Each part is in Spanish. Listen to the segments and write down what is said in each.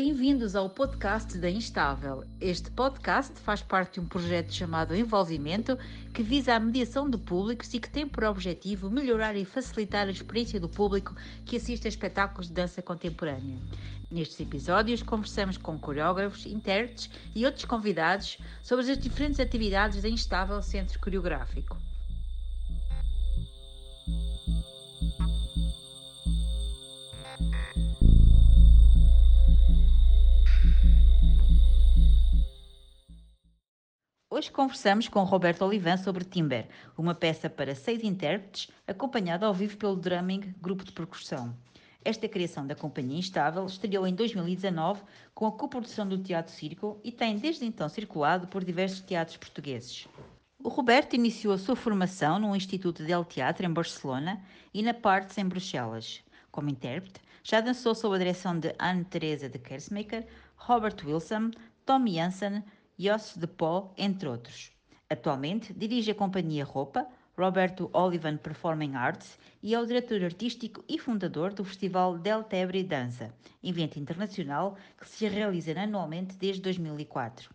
Bem-vindos ao podcast da Instável. Este podcast faz parte de um projeto chamado Envolvimento, que visa a mediação de públicos e que tem por objetivo melhorar e facilitar a experiência do público que assiste a espetáculos de dança contemporânea. Nestes episódios, conversamos com coreógrafos, intérpretes e outros convidados sobre as diferentes atividades da Instável Centro Coreográfico. Hoje conversamos com Roberto Olivan sobre Timber, uma peça para seis intérpretes, acompanhada ao vivo pelo Drumming, grupo de percussão. Esta criação da Companhia Instável estreou em 2019 com a coprodução do Teatro Circo e tem desde então circulado por diversos teatros portugueses. O Roberto iniciou a sua formação no Instituto del Teatro em Barcelona e na Parts em Bruxelas. Como intérprete, já dançou sob a direção de Anne Teresa de Kersmaker, Robert Wilson, Tom Janssen, Jos de Paul, entre outros. Atualmente dirige a companhia Roupa, Roberto Olivan Performing Arts e é o diretor artístico e fundador do Festival Del Tebre Dança, evento internacional que se realiza anualmente desde 2004.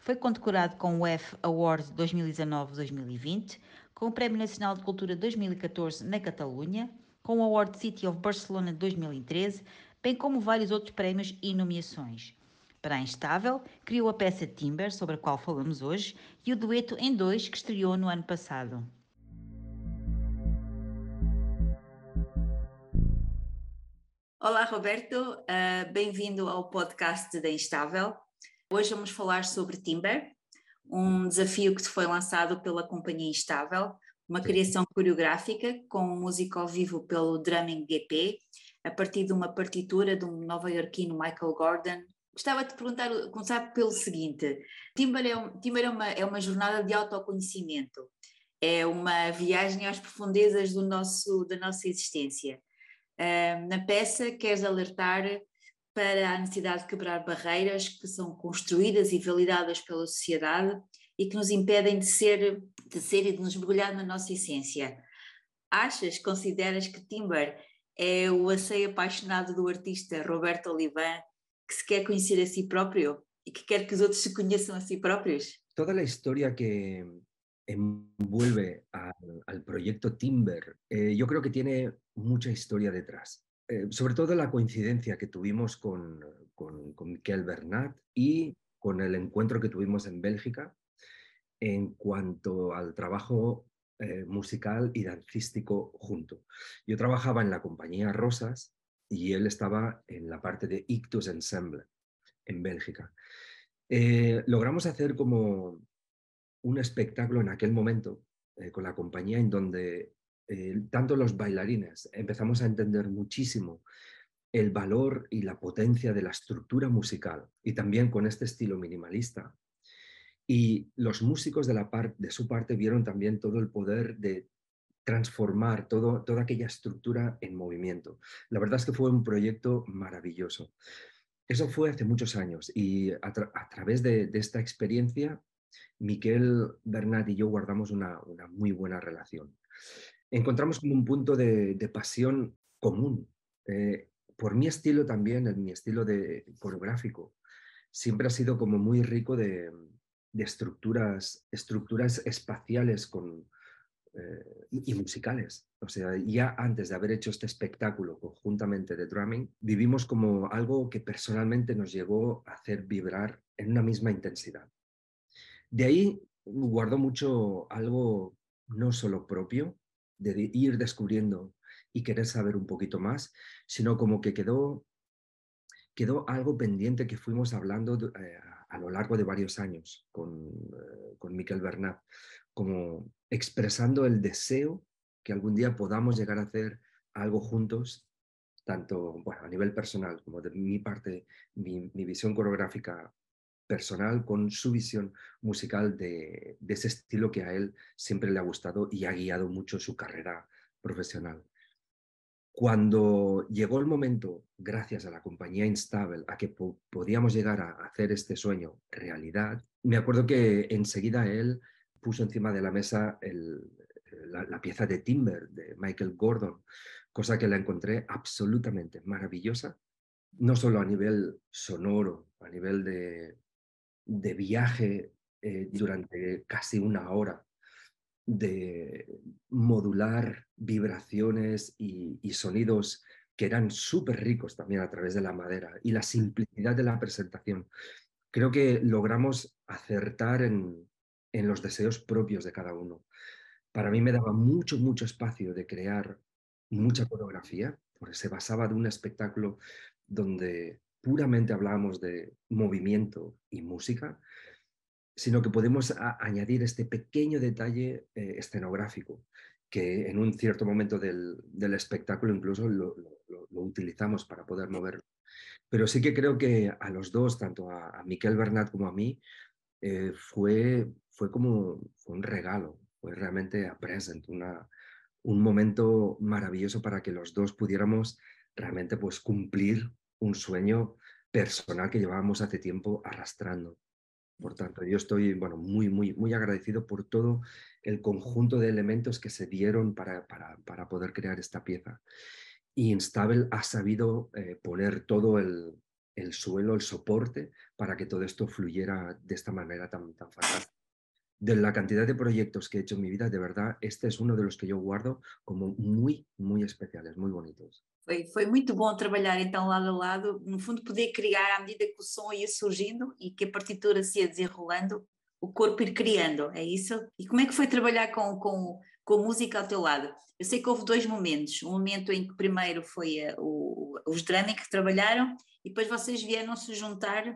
Foi condecorado com o F Award 2019-2020, com o Prémio Nacional de Cultura 2014 na Catalunha, com o Award City of Barcelona 2013, bem como vários outros prémios e nomeações. Para a Instável, criou a peça Timber, sobre a qual falamos hoje, e o dueto em dois que estreou no ano passado. Olá, Roberto, uh, bem-vindo ao podcast da Instável. Hoje vamos falar sobre Timber, um desafio que foi lançado pela Companhia Instável, uma criação coreográfica com música ao vivo pelo Drumming GP, a partir de uma partitura de um nova-iorquino Michael Gordon, Gostava de perguntar, começar pelo seguinte: Timber, é, um, Timber é, uma, é uma jornada de autoconhecimento, é uma viagem às profundezas do nosso, da nossa existência. Uh, na peça, queres alertar para a necessidade de quebrar barreiras que são construídas e validadas pela sociedade e que nos impedem de ser, de ser e de nos mergulhar na nossa essência. Achas, consideras que Timber é o aceio apaixonado do artista Roberto Olivan que se quer conocer a sí propio y que quiere que los otros se conozcan a sí propios. Toda la historia que envuelve al, proyecto Timber, eh, yo creo que tiene mucha historia detrás. Eh, sobre todo la coincidencia que tuvimos con, con, con Miquel Bernat y con el encuentro que tuvimos en Bélgica en cuanto al trabajo eh, musical y dancístico junto. Yo trabajaba en la compañía Rosas y él estaba en la parte de Ictus Ensemble en Bélgica. Eh, logramos hacer como un espectáculo en aquel momento eh, con la compañía en donde eh, tanto los bailarines empezamos a entender muchísimo el valor y la potencia de la estructura musical y también con este estilo minimalista. Y los músicos de, su parte vieron también todo el poder de transformar todo, toda aquella estructura en movimiento. La verdad es que fue un proyecto maravilloso. Eso fue hace muchos años y a, través de, esta experiencia, Miquel Bernat y yo guardamos una, muy buena relación. Encontramos como un punto de, pasión común. Eh, por mi estilo también, en mi estilo de coreográfico, siempre ha sido como muy rico de, de estructuras, estructuras espaciales con, eh, y musicales. O sea, ya antes de haber hecho este espectáculo conjuntamente de drumming, vivimos como algo que personalmente nos llegó a hacer vibrar en una misma intensidad. De ahí guardo mucho algo no solo propio, de ir descubriendo y querer saber un poquito más, sino como que quedó, quedó algo pendiente que fuimos hablando eh, a lo largo de varios años con, eh, con Miquel Bernat, como expresando el deseo que algún día podamos llegar a hacer algo juntos, tanto bueno, a nivel personal como de mi parte, mi, visión coreográfica personal con su visión musical de, de, ese estilo que a él siempre le ha gustado y ha guiado mucho su carrera profesional. Cuando llegó el momento, gracias a la compañía Instable, a que podíamos llegar a hacer este sueño realidad, me acuerdo que enseguida él puso encima de la mesa la, pieza de Timber de Michael Gordon, cosa que la encontré absolutamente maravillosa no solo a nivel sonoro, a nivel de, de viaje eh, durante casi una hora, de modular vibraciones y, y sonidos que eran súper ricos también a través de la madera y la simplicidad de la presentación. Creo que logramos acertar en, en los deseos propios de cada uno. Para mí me daba mucho, mucho espacio de crear mucha coreografía, porque se basaba de un espectáculo donde puramente hablábamos de movimiento y música, sino que podemos añadir este pequeño detalle eh, escenográfico, que en un cierto momento del, espectáculo incluso lo, utilizamos para poder moverlo. Pero sí que creo que a los dos, tanto a, Miquel Bernat como a mí, eh, fue, fue como un regalo, fue realmente a present, una, un momento maravilloso para que los dos pudiéramos realmente pues, cumplir un sueño personal que llevábamos hace tiempo arrastrando. Por tanto, yo estoy bueno, muy, muy, muy agradecido por todo el conjunto de elementos que se dieron para, para, poder crear esta pieza. Y Instabel ha sabido eh, poner todo el, el, suelo, el soporte, para que todo esto fluyera de esta manera tan, tan fantástica. De la cantidad de proyectos que he hecho en mi vida, de verdad, este es uno de los que yo guardo como muy, muy especiales, muy bonitos. Foi, foi muito bom trabalhar então lado a lado, no fundo poder criar à medida que o som ia surgindo e que a partitura se ia desenrolando, o corpo ir criando, é isso? E como é que foi trabalhar com, com, com música ao teu lado? Eu sei que houve dois momentos, um momento em que primeiro foi a, o, os drumming que trabalharam e depois vocês vieram se juntar uh,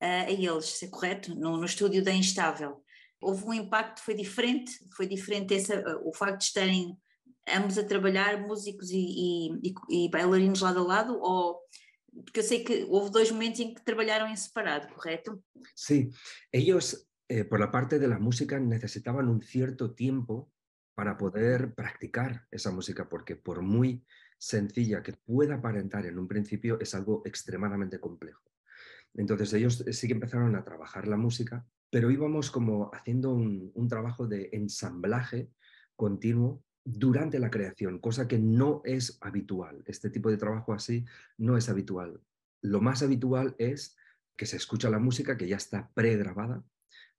a eles, é correto? No, no estúdio da Instável. Houve um impacto, foi diferente, foi diferente esse, uh, o facto de estarem ambos a trabalhar, músicos e, e, e, bailarinos lado a lado, ou porque eu sei que houve dois momentos em que trabalharam em separado, correto? Sí, ellos eh, por la parte de la música necesitaban un cierto tiempo para poder practicar esa música, porque por muy sencilla que pueda aparentar en un principio, es algo extremadamente complejo. Entonces ellos sí que empezaron a trabajar la música, pero íbamos como haciendo un, trabajo de ensamblaje continuo durante la creación, cosa que no es habitual. Este tipo de trabajo así no es habitual. Lo más habitual es que se escucha la música que ya está pregrabada,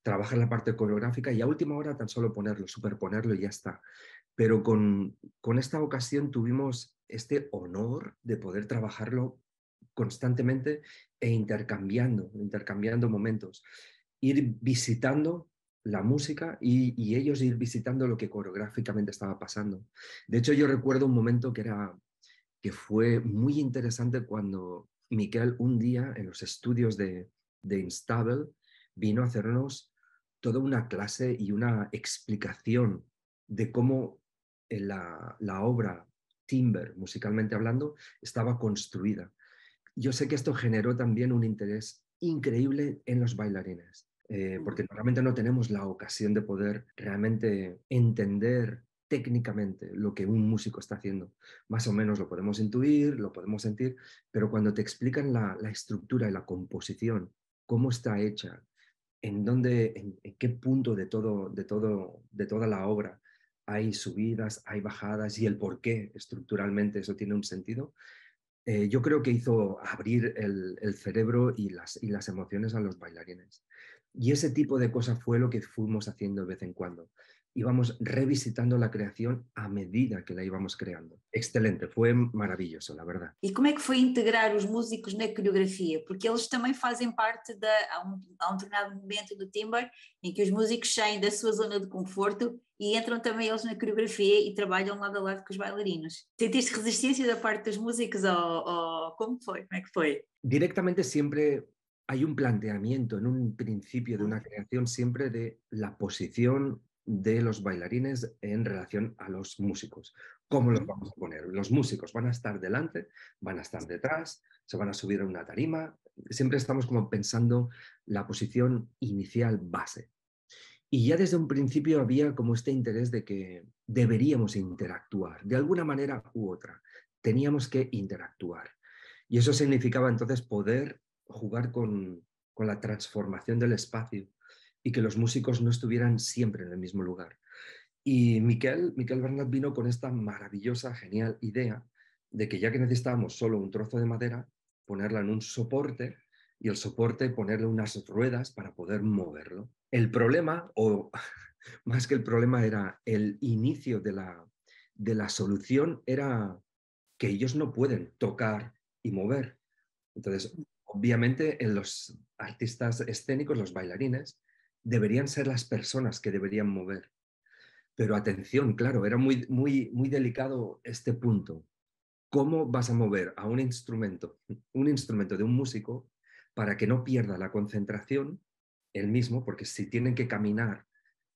trabaja en la parte coreográfica y a última hora tan solo ponerlo, superponerlo y ya está. Pero con, con esta ocasión tuvimos este honor de poder trabajarlo constantemente e intercambiando, intercambiando momentos, ir visitando la música y, ellos ir visitando lo que coreográficamente estaba pasando. De hecho, yo recuerdo un momento que, era, que fue muy interesante cuando Miquel un día en los estudios de, de Instable vino a hacernos toda una clase y una explicación de cómo eh, la, la obra Timber, musicalmente hablando, estaba construida. Yo sé que esto generó también un interés increíble en los bailarines. Eh, porque normalmente no tenemos la ocasión de poder realmente entender técnicamente lo que un músico está haciendo. Más o menos lo podemos intuir, lo podemos sentir, pero cuando te explican la, estructura y la composición, cómo está hecha, en dónde, en, qué punto de todo, de todo, de toda la obra hay subidas, hay bajadas y el por qué estructuralmente eso tiene un sentido, eh, yo creo que hizo abrir el, el cerebro y las, y las emociones a los bailarines. Y ese tipo de cosas fue lo que fuimos haciendo de vez en cuando. Íbamos revisitando la creación a medida que la íbamos creando. Excelente, foi maravilhoso, na verdade. E como é que foi integrar os músicos na coreografia? Porque eles também fazem parte da. Há um, há um determinado momento do Timber em que os músicos saem da sua zona de conforto e entram também eles na coreografia e trabalham lado a lado com os bailarinos. Sentiste resistência da parte dos músicos ou, ou como foi? Como é que foi? Directamente sempre hay un planteamiento en un principio de una creación siempre de la posición de los bailarines en relación a los músicos. ¿Cómo los vamos a poner? Los músicos van a estar delante, van a estar detrás, se van a subir a una tarima. Siempre estamos como pensando la posición inicial base. Y ya desde un principio había como este interés de que deberíamos interactuar, de alguna manera u otra. Teníamos que interactuar. Y eso significaba entonces poder jugar con, la transformación del espacio y que los músicos no estuvieran siempre en el mismo lugar. Y Miquel, Miquel Bernat vino con esta maravillosa, genial idea de que ya que necesitábamos solo un trozo de madera, ponerla en un soporte y el soporte ponerle unas ruedas para poder moverlo. El problema, o más que el problema, era el inicio de la, de la solución, era que ellos no pueden tocar y mover. Entonces, obviamente, en los artistas escénicos, los bailarines, deberían ser las personas que deberían mover. Pero atención, claro, era muy, muy, muy delicado este punto. ¿Cómo vas a mover a un instrumento, un instrumento de un músico, para que no pierda la concentración él mismo? Porque si tienen que caminar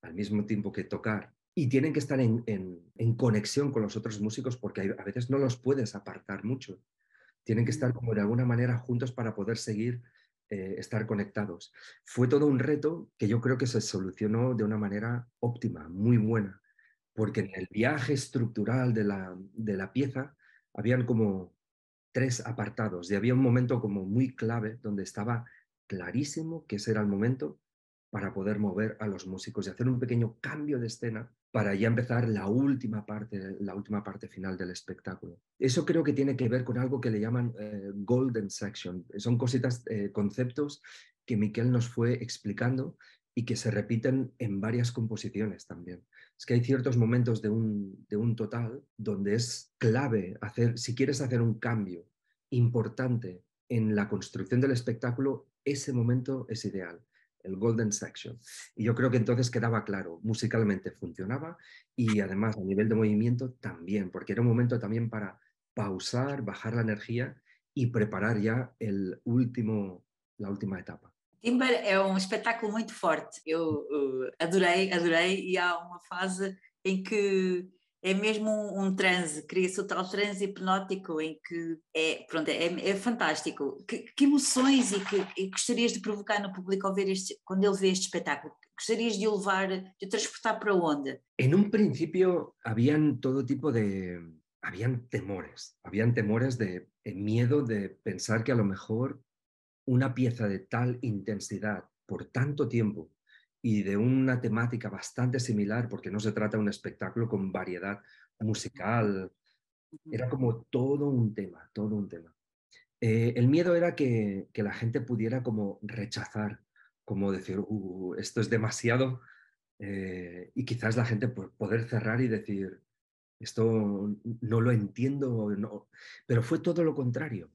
al mismo tiempo que tocar y tienen que estar en, conexión con los otros músicos, porque a veces no los puedes apartar mucho. Tienen que estar como de alguna manera juntos para poder seguir eh, estar conectados. Fue todo un reto que yo creo que se solucionó de una manera óptima, muy buena, porque en el viaje estructural de la, de la pieza habían como tres apartados y había un momento como muy clave donde estaba clarísimo que ese era el momento para poder mover a los músicos y hacer un pequeño cambio de escena para ya empezar la última parte, la última parte final del espectáculo. Eso creo que tiene que ver con algo que le llaman eh, golden section. Son cositas, eh, conceptos que Miquel nos fue explicando y que se repiten en varias composiciones también. Es que hay ciertos momentos de un, de un total donde es clave hacer, si quieres hacer un cambio importante en la construcción del espectáculo, ese momento es ideal el Golden Section. Y yo creo que entonces quedaba claro, musicalmente funcionaba y además a nivel de movimiento también, porque era un momento también para pausar, bajar la energía y preparar ya el último, la última etapa. Timber é um espetáculo muito forte. Eu uh, adorei, adorei, e há fase em que é mesmo um, um transe, cria-se o tal transe hipnótico em que é, pronto, é, é fantástico. Que, que, emoções e que e gostarias de provocar no público ao ver este, quando ele vê este espetáculo? Gostarias de o levar, de o transportar para onde? En un principio habían todo tipo de, habían temores, habían temores de, de miedo de pensar que a lo mejor una pieza de tal intensidad por tanto tiempo y de una temática bastante similar, porque no se trata de un espectáculo con variedad musical, era como todo un tema, todo un tema. Eh, el miedo era que, la gente pudiera como rechazar, como decir, uh, esto es demasiado, eh, y quizás la gente poder cerrar y decir, esto no lo entiendo, no. pero fue todo lo contrario.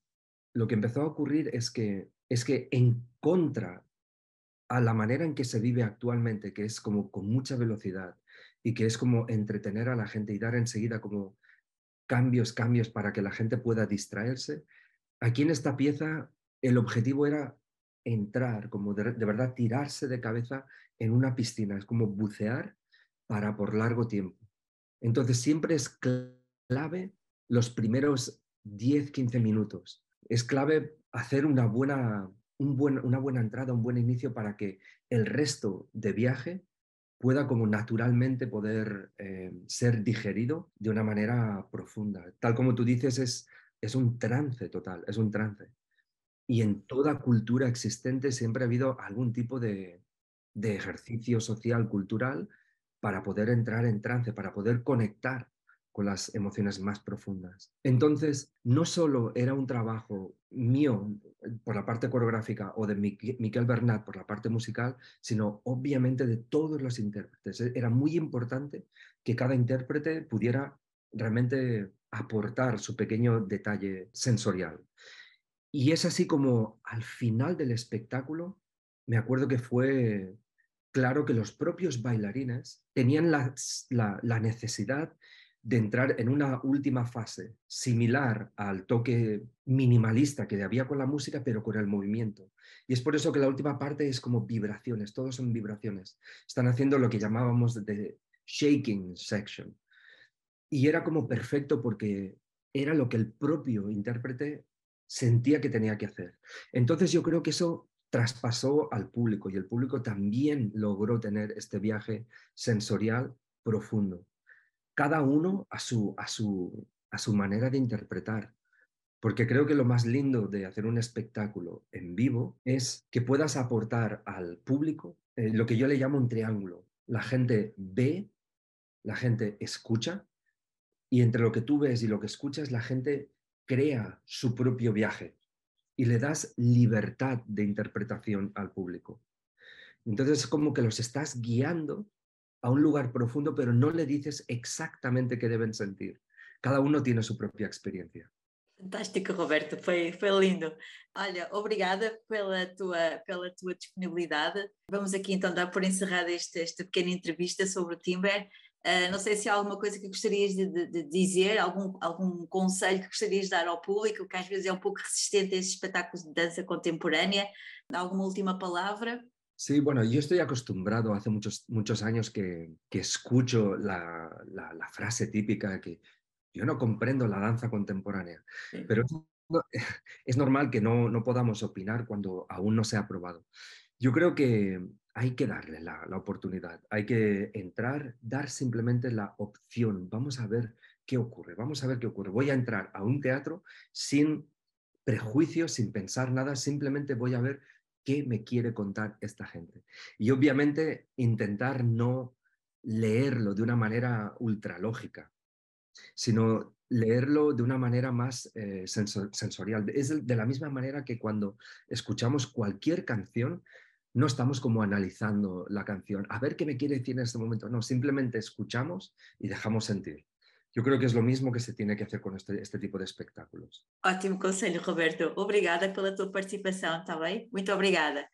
Lo que empezó a ocurrir es que, es que en contra a la manera en que se vive actualmente, que es como con mucha velocidad y que es como entretener a la gente y dar enseguida como cambios, cambios para que la gente pueda distraerse, aquí en esta pieza el objetivo era entrar, como de, verdad tirarse de cabeza en una piscina, es como bucear para por largo tiempo. Entonces siempre es clave los primeros 10, 15 minutos. Es clave hacer una buena una buena entrada, un buen inicio para que el resto de viaje pueda como naturalmente poder eh, ser digerido de una manera profunda. Tal como tú dices, es, es un trance total, es un trance. Y en toda cultura existente siempre ha habido algún tipo de, de ejercicio social, cultural, para poder entrar en trance, para poder conectar con las emociones más profundas. Entonces, no solo era un trabajo mío eh, por la parte coreográfica o de Miquel Bernat por la parte musical, sino obviamente de todos los intérpretes. E-, era muy importante que cada intérprete pudiera realmente aportar su pequeño detalle sensorial. Y es así como al final del espectáculo, me acuerdo que fue claro que los propios bailarines tenían la, la necesidad de entrar en una última fase similar al toque minimalista que había con la música, pero con el movimiento. Y es por eso que la última parte es como vibraciones, todos son vibraciones. Están haciendo lo que llamábamos de shaking section. Y era como perfecto porque era lo que el propio intérprete sentía que tenía que hacer. Entonces yo creo que eso traspasó al público y el público también logró tener este viaje sensorial profundo cada uno a su, a su, a su manera de interpretar. Porque creo que lo más lindo de hacer un espectáculo en vivo es que puedas aportar al público eh, lo que yo le llamo un triángulo. La gente ve, la gente escucha y entre lo que tú ves y lo que escuchas, la gente crea su propio viaje. y le das libertad de interpretación al público. Entonces es como que los estás guiando a un lugar profundo, pero no le dices exactamente qué deben sentir. Cada uno tiene su propia experiencia. Fantástico, Roberto, foi, foi lindo. Olha, obrigada pela tua, pela tua disponibilidade. Vamos aqui então dar por encerrada este, esta pequena entrevista sobre o Timber. Uh, não sei se há alguma coisa que gostarias de, de, de, dizer, algum, algum conselho que gostarias de dar ao público, que às vezes é um pouco resistente a esses espetáculos de dança contemporânea. ¿Alguna última palabra? Sí, bueno, yo estoy acostumbrado hace muchos, muchos años que, que escucho la, la, la, frase típica que yo no comprendo la danza contemporánea, sí. pero es normal que no, no podamos opinar cuando aún no se ha probado. Yo creo que hay que darle la, la, oportunidad, hay que entrar, dar simplemente la opción, vamos a ver qué ocurre, vamos a ver qué ocurre. Voy a entrar a un teatro sin prejuicios, sin pensar nada, simplemente voy a ver qué me quiere contar esta gente. Y obviamente intentar no leerlo de una manera ultralógica, sino leerlo de una manera más eh, sensor, sensorial. Es de la misma manera que cuando escuchamos cualquier canción, no estamos como analizando la canción, a ver qué me quiere decir en este momento. No, simplemente escuchamos y dejamos sentir. Yo creo que es lo mismo que se tiene que hacer con este, este tipo de espectáculos. Ótimo conselho, Roberto. Obrigada pela tua participação, está bem? Muito obrigada.